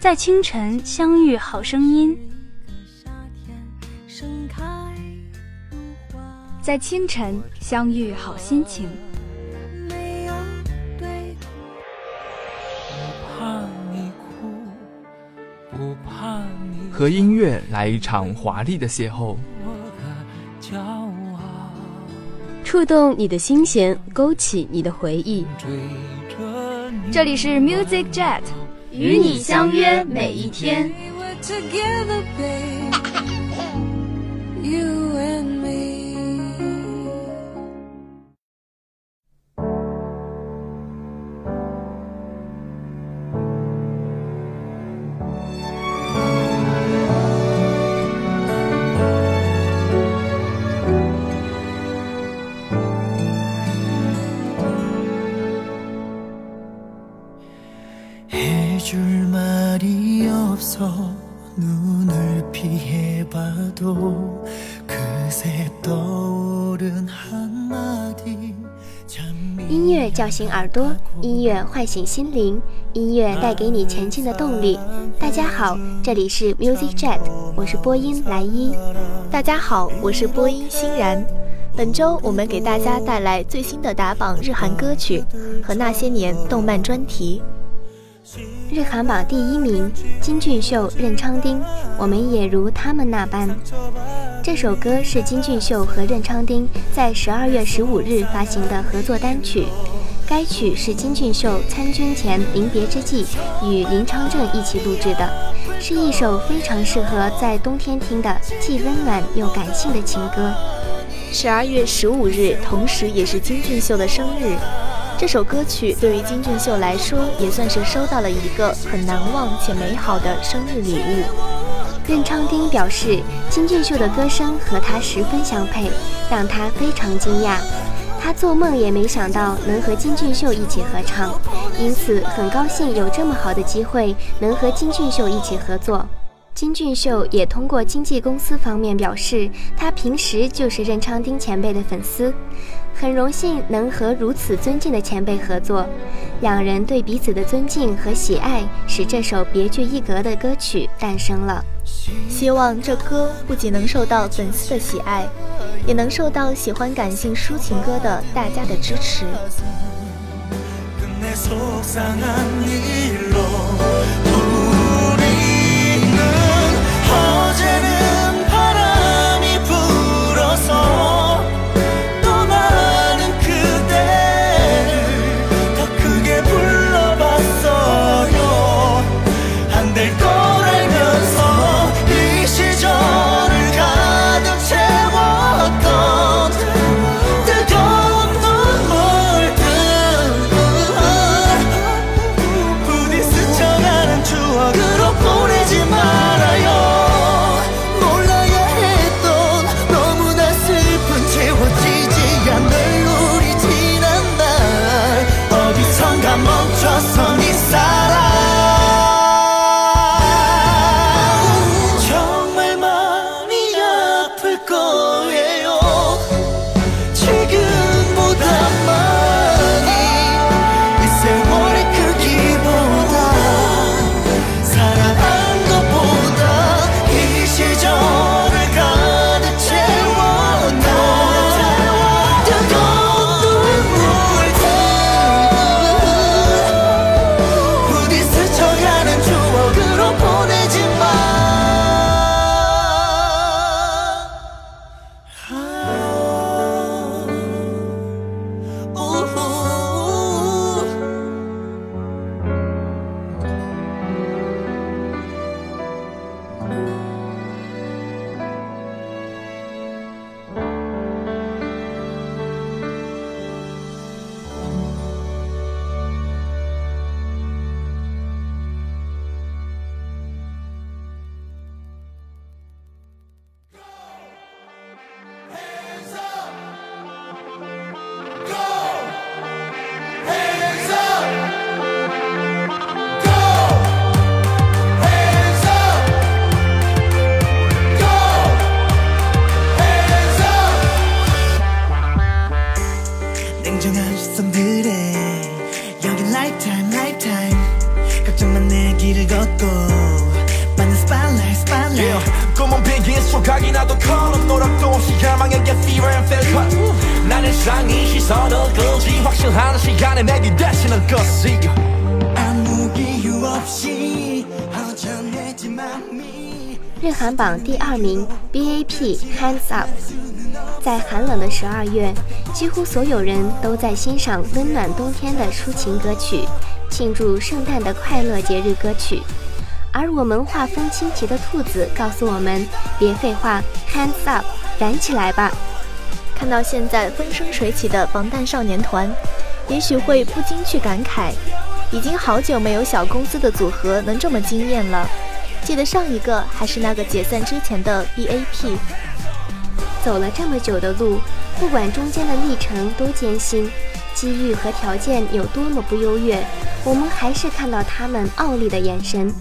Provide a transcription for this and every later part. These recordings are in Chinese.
在清晨相遇，好声音；在清晨相遇，好心情。和音乐来一场华丽的邂逅，触动你的心弦，勾起你的回忆。这里是 Music Jet，与你相约每一天。叫醒耳朵，音乐唤醒心灵，音乐带给你前进的动力。大家好，这里是 Music Jet，我是播音来一。大家好，我是播音欣然。本周我们给大家带来最新的打榜日韩歌曲和那些年动漫专题。日韩榜第一名，金俊秀、任昌丁，我们也如他们那般。这首歌是金俊秀和任昌丁在十二月十五日发行的合作单曲。该曲是金俊秀参军前临别之际与林昌正一起录制的，是一首非常适合在冬天听的既温暖又感性的情歌。十二月十五日，同时也是金俊秀的生日。这首歌曲对于金俊秀来说，也算是收到了一个很难忘且美好的生日礼物。任昌丁表示，金俊秀的歌声和他十分相配，让他非常惊讶。他做梦也没想到能和金俊秀一起合唱，因此很高兴有这么好的机会能和金俊秀一起合作。金俊秀也通过经纪公司方面表示，他平时就是任昌丁前辈的粉丝。很荣幸能和如此尊敬的前辈合作，两人对彼此的尊敬和喜爱，使这首别具一格的歌曲诞生了。希望这歌不仅能受到粉丝的喜爱也能受到喜欢感性抒情歌的大家的支持。日韩榜第二名，BAP Hands Up。在寒冷的十二月，几乎所有人都在欣赏温暖冬天的抒情歌曲，庆祝圣诞的快乐节日歌曲。而我们画风清奇的兔子告诉我们：别废话，Hands Up，燃起来吧！看到现在风生水起的防弹少年团，也许会不禁去感慨，已经好久没有小公司的组合能这么惊艳了。记得上一个还是那个解散之前的 BAP。走了这么久的路，不管中间的历程多艰辛，机遇和条件有多么不优越，我们还是看到他们傲立的眼神。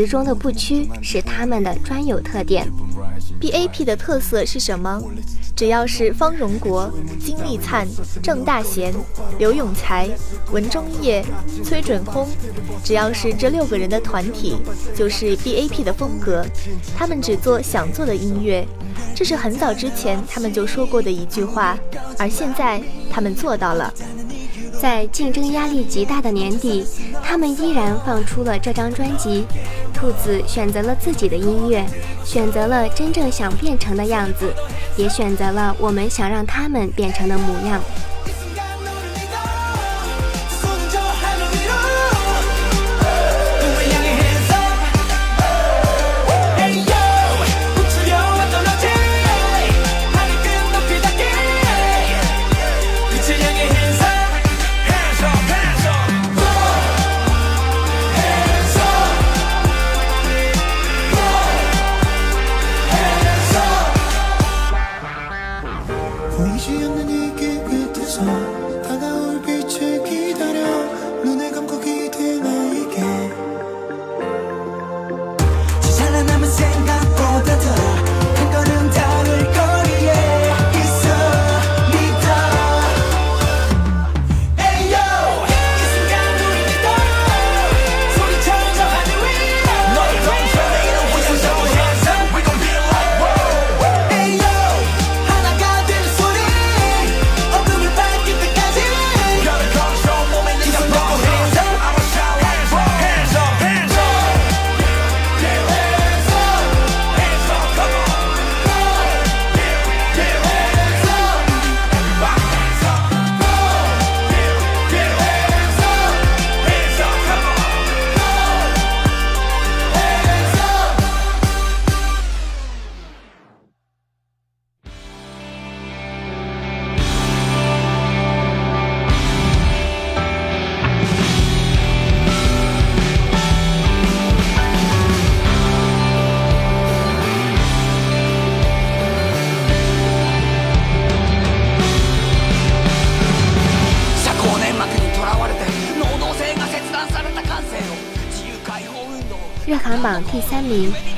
词中的不屈是他们的专有特点。BAP 的特色是什么？只要是方荣国、金立灿、郑大贤、刘永才、文中业、崔准空，只要是这六个人的团体，就是 BAP 的风格。他们只做想做的音乐。这是很早之前他们就说过的一句话，而现在他们做到了。在竞争压力极大的年底，他们依然放出了这张专辑。兔子选择了自己的音乐，选择了真正想变成的样子，也选择了我们想让他们变成的模样。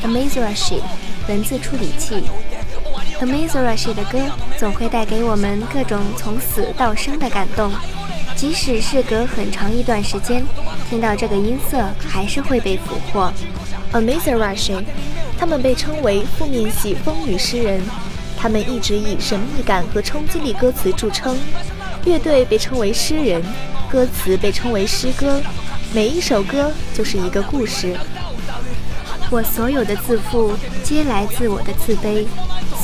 ，Amazurashi，文字处理器。Amazurashi 的歌总会带给我们各种从死到生的感动，即使是隔很长一段时间，听到这个音色还是会被俘获。Amazurashi，他们被称为负面系风雨诗人，他们一直以神秘感和冲击力歌词著称。乐队被称为诗人，歌词被称为诗歌，每一首歌就是一个故事。我所有的自负，皆来自我的自卑；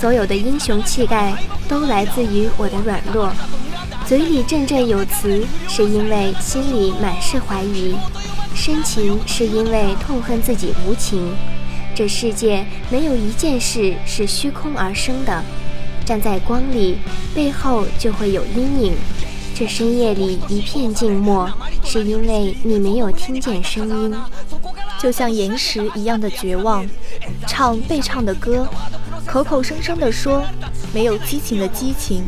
所有的英雄气概，都来自于我的软弱。嘴里振振有词，是因为心里满是怀疑；深情，是因为痛恨自己无情。这世界没有一件事是虚空而生的。站在光里，背后就会有阴影。这深夜里一片静默，是因为你没有听见声音。就像岩石一样的绝望，唱被唱的歌，口口声声地说没有激情的激情。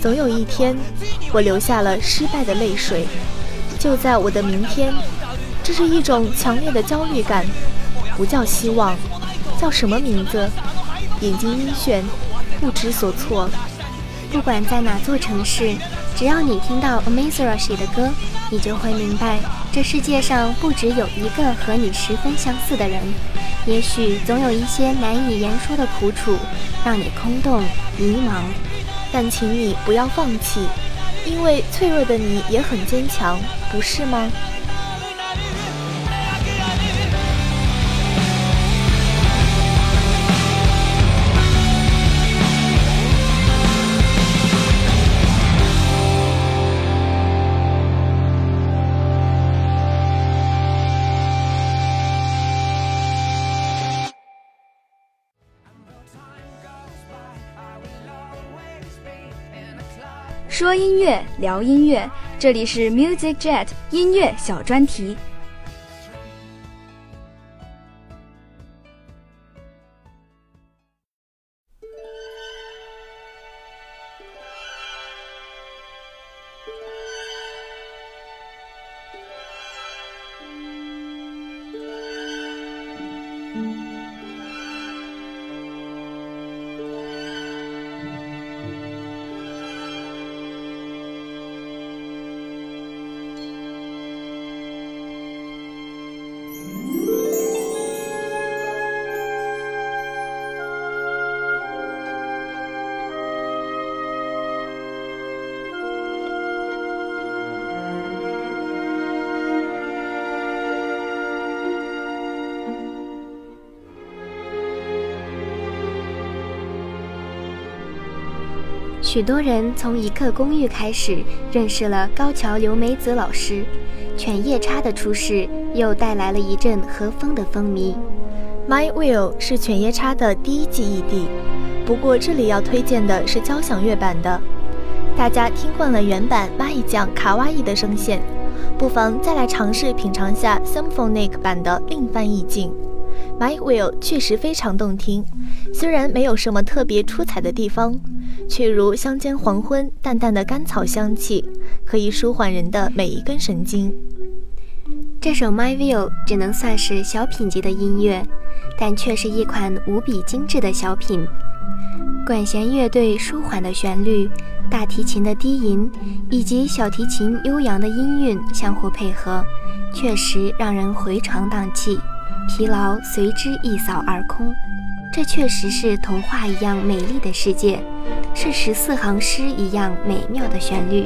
总有一天，我流下了失败的泪水。就在我的明天，这是一种强烈的焦虑感，不叫希望，叫什么名字？眼睛晕眩，不知所措。不管在哪座城市，只要你听到 Amazrashi 的歌，你就会明白，这世界上不只有一个和你十分相似的人。也许总有一些难以言说的苦楚，让你空洞迷茫。但请你不要放弃，因为脆弱的你也很坚强，不是吗？说音乐，聊音乐，这里是 Music Jet 音乐小专题。许多人从一刻公寓开始认识了高桥留美子老师，犬夜叉的出世又带来了一阵和风的风靡。My Will 是犬夜叉的第一季 ED，不过这里要推荐的是交响乐版的。大家听惯了原版蚂蚁酱卡哇伊的声线，不妨再来尝试品尝下 Symphonic 版的另番意境。My Will 确实非常动听，虽然没有什么特别出彩的地方。却如乡间黄昏，淡淡的甘草香气，可以舒缓人的每一根神经。这首《My View》只能算是小品级的音乐，但却是一款无比精致的小品。管弦乐队舒缓的旋律，大提琴的低吟，以及小提琴悠扬的音韵相互配合，确实让人回肠荡气，疲劳随之一扫而空。这确实是童话一样美丽的世界，是十四行诗一样美妙的旋律。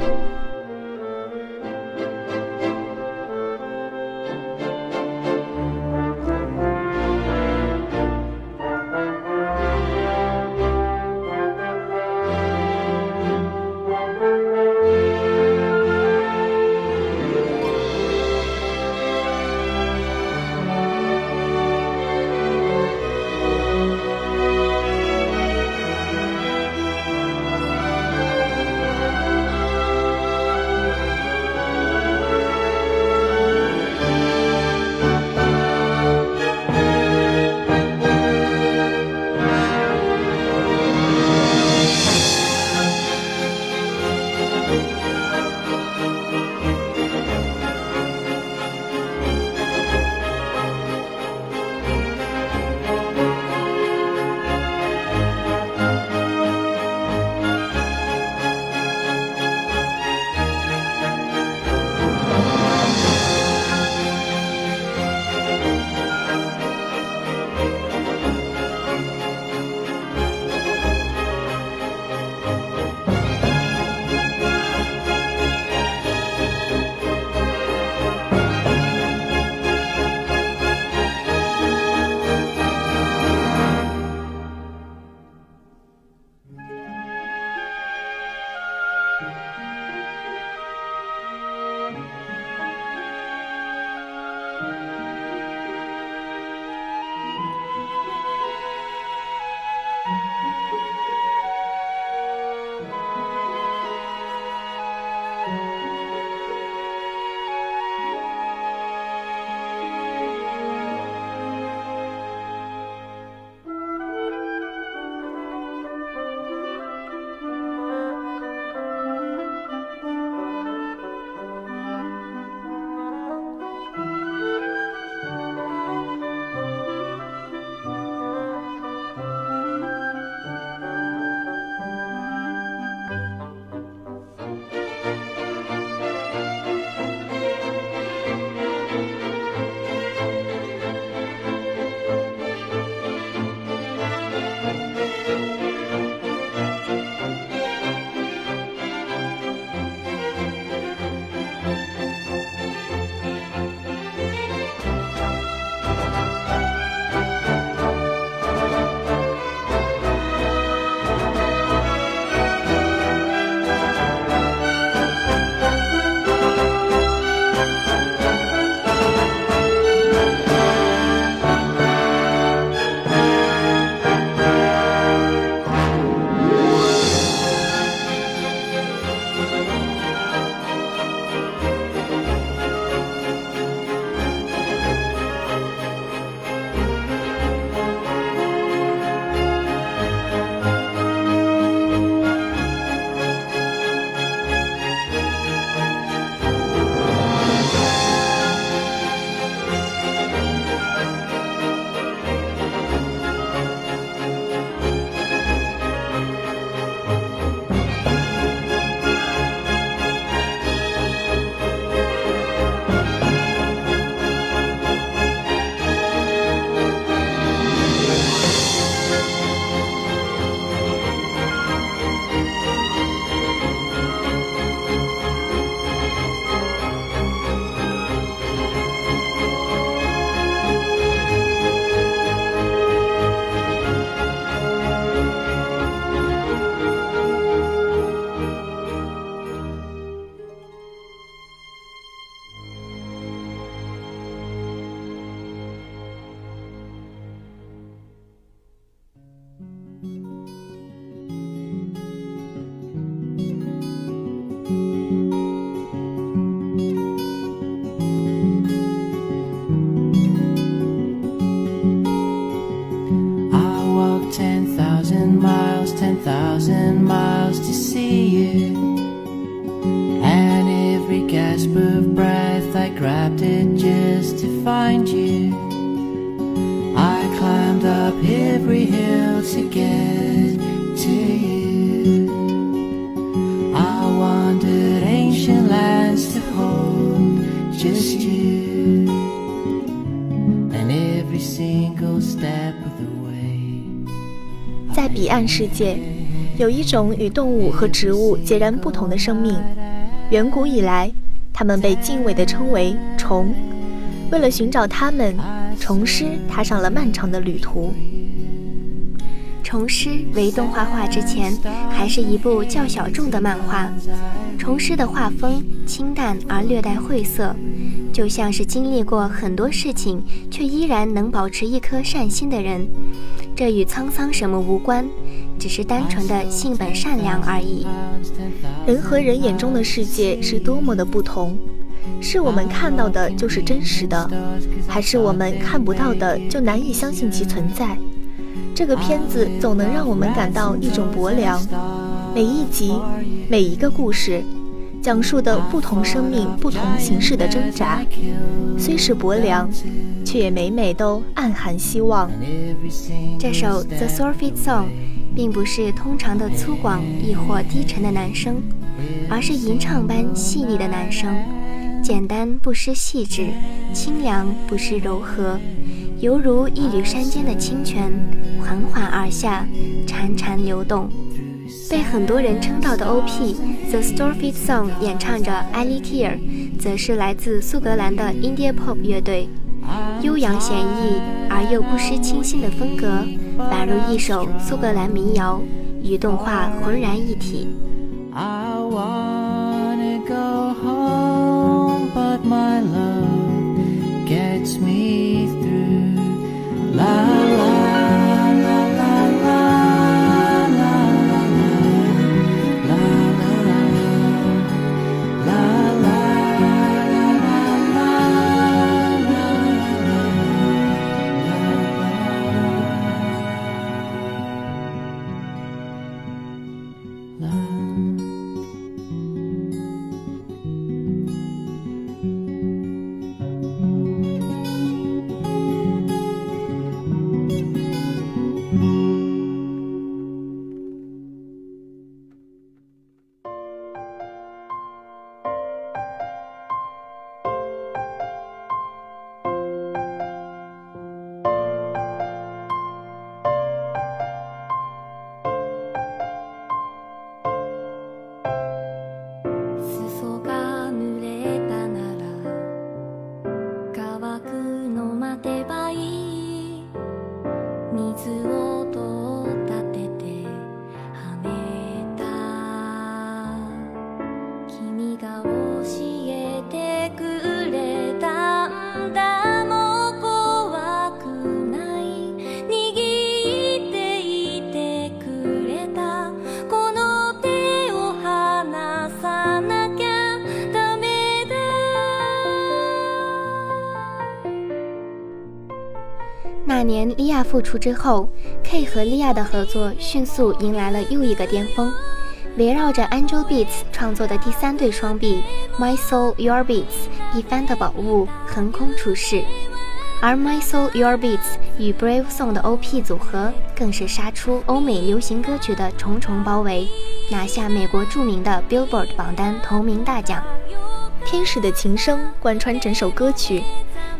彼岸世界，有一种与动物和植物截然不同的生命。远古以来，它们被敬畏地称为虫。为了寻找它们，虫师踏上了漫长的旅途。虫师为动画化之前，还是一部较小众的漫画。虫师的画风清淡而略带晦涩，就像是经历过很多事情却依然能保持一颗善心的人。这与沧桑什么无关，只是单纯的性本善良而已。人和人眼中的世界是多么的不同，是我们看到的就是真实的，还是我们看不到的就难以相信其存在？这个片子总能让我们感到一种薄凉。每一集，每一个故事，讲述的不同生命、不同形式的挣扎，虽是薄凉，却也每每都暗含希望。这首《The Surfeit Song》并不是通常的粗犷亦或低沉的男声，而是吟唱般细腻的男声，简单不失细致，清凉不失柔和。犹如一缕山间的清泉，缓缓而下，潺潺流动。被很多人称道的 OP《The Starfleet Song》演唱者 Ali Keir，则是来自苏格兰的 Indie Pop 乐队。悠扬闲逸而又不失清新的风格，宛如一首苏格兰民谣，与动画浑然一体。I wanna go home, but my love gets me 复出之后，K 和莉亚的合作迅速迎来了又一个巅峰。围绕着 Angel Beats 创作的第三对双臂《My Soul Your Beats》一番的宝物横空出世，而《My Soul Your Beats》与 Brave Song 的 OP 组合更是杀出欧美流行歌曲的重重包围，拿下美国著名的 Billboard 榜单头名大奖。天使的琴声贯穿整首歌曲，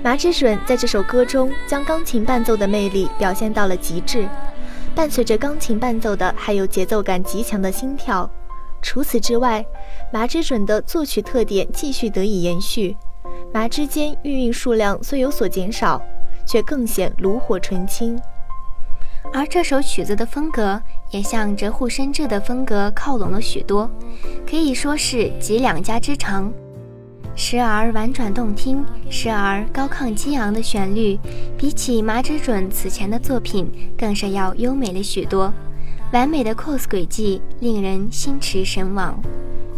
麻之准在这首歌中将钢琴伴奏的魅力表现到了极致。伴随着钢琴伴奏的还有节奏感极强的心跳。除此之外，麻之准的作曲特点继续得以延续。麻之间韵韵数量虽有所减少，却更显炉火纯青。而这首曲子的风格也向折户深志的风格靠拢了许多，可以说是集两家之长。时而婉转动听，时而高亢激昂的旋律，比起麻之准此前的作品，更是要优美了许多。完美的 cos 轨迹令人心驰神往。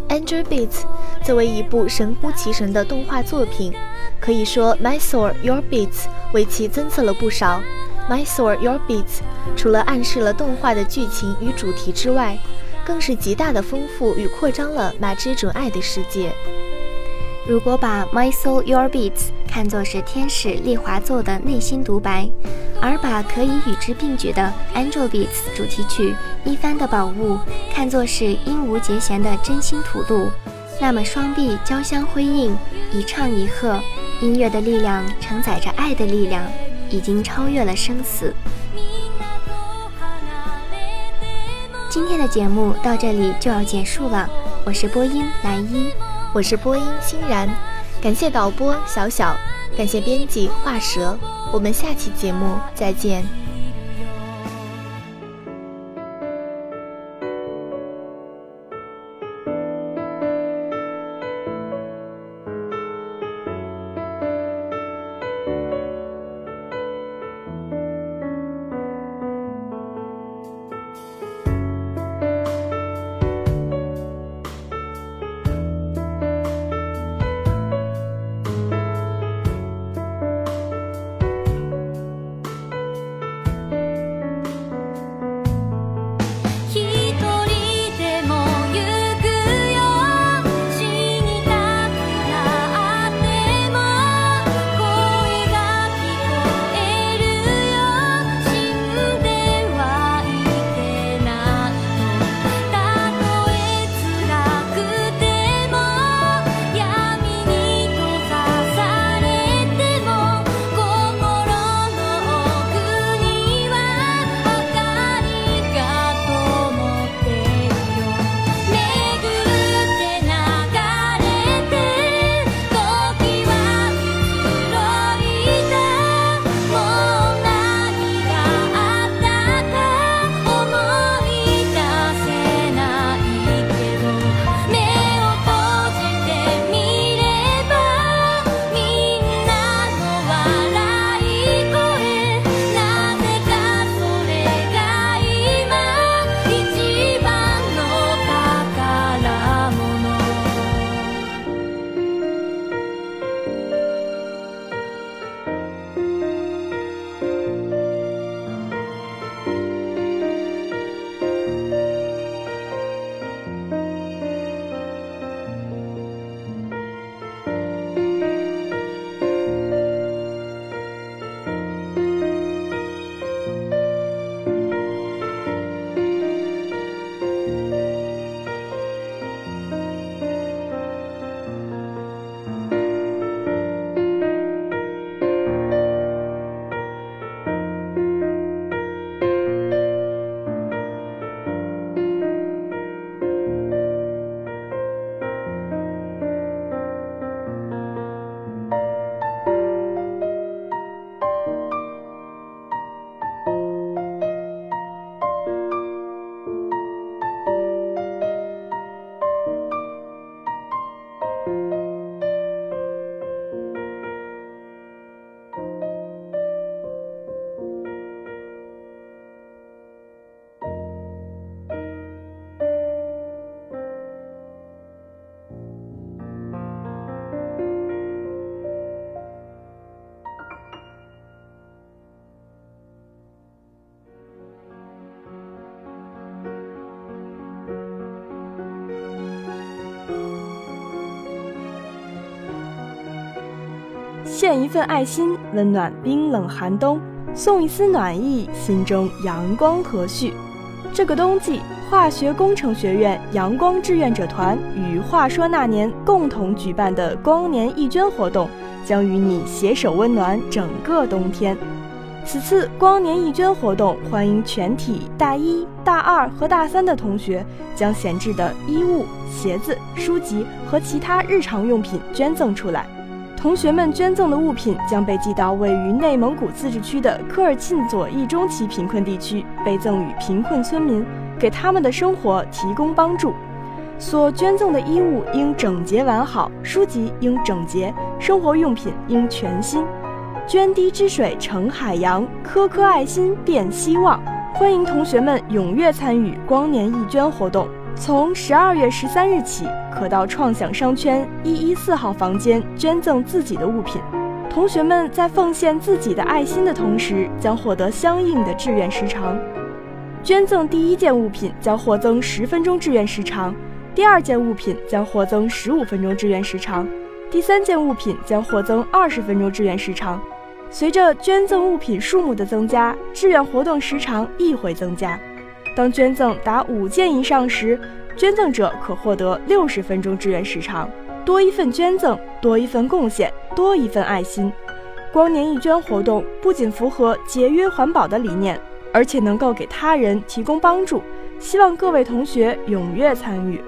Angel Beats 作为一部神乎其神的动画作品，可以说 My Soul Your Beats 为其增色了不少。My Soul Your Beats 除了暗示了动画的剧情与主题之外，更是极大的丰富与扩张了马之准爱的世界。如果把《My Soul Your Beats》看作是天使丽华做的内心独白，而把可以与之并举的《Angel Beats》主题曲《一番的宝物》看作是音无节弦的真心吐露，那么双臂交相辉映，一唱一和，音乐的力量承载着爱的力量，已经超越了生死。今天的节目到这里就要结束了，我是播音蓝一。我是播音欣然，感谢导播小小，感谢编辑画蛇，我们下期节目再见。一份爱心，温暖冰冷寒冬；送一丝暖意，心中阳光和煦。这个冬季，化学工程学院阳光志愿者团与话说那年共同举办的光年义捐活动，将与你携手温暖整个冬天。此次光年义捐活动，欢迎全体大一、大二和大三的同学将闲置的衣物、鞋子、书籍和其他日常用品捐赠出来。同学们捐赠的物品将被寄到位于内蒙古自治区的科尔沁左翼中旗贫困地区，被赠予贫困村民，给他们的生活提供帮助。所捐赠的衣物应整洁完好，书籍应整洁，生活用品应全新。涓滴之水成海洋，颗颗爱心变希望。欢迎同学们踊跃参与光年义捐活动。从十二月十三日起，可到创想商圈一一四号房间捐赠自己的物品。同学们在奉献自己的爱心的同时，将获得相应的志愿时长。捐赠第一件物品将获增十分钟志愿时长，第二件物品将获增十五分钟志愿时长，第三件物品将获增二十分钟志愿时长。随着捐赠物品数目的增加，志愿活动时长亦会增加。当捐赠达五件以上时，捐赠者可获得六十分钟志愿时长。多一份捐赠，多一份贡献，多一份爱心。光年义捐活动不仅符合节约环保的理念，而且能够给他人提供帮助。希望各位同学踊跃参与。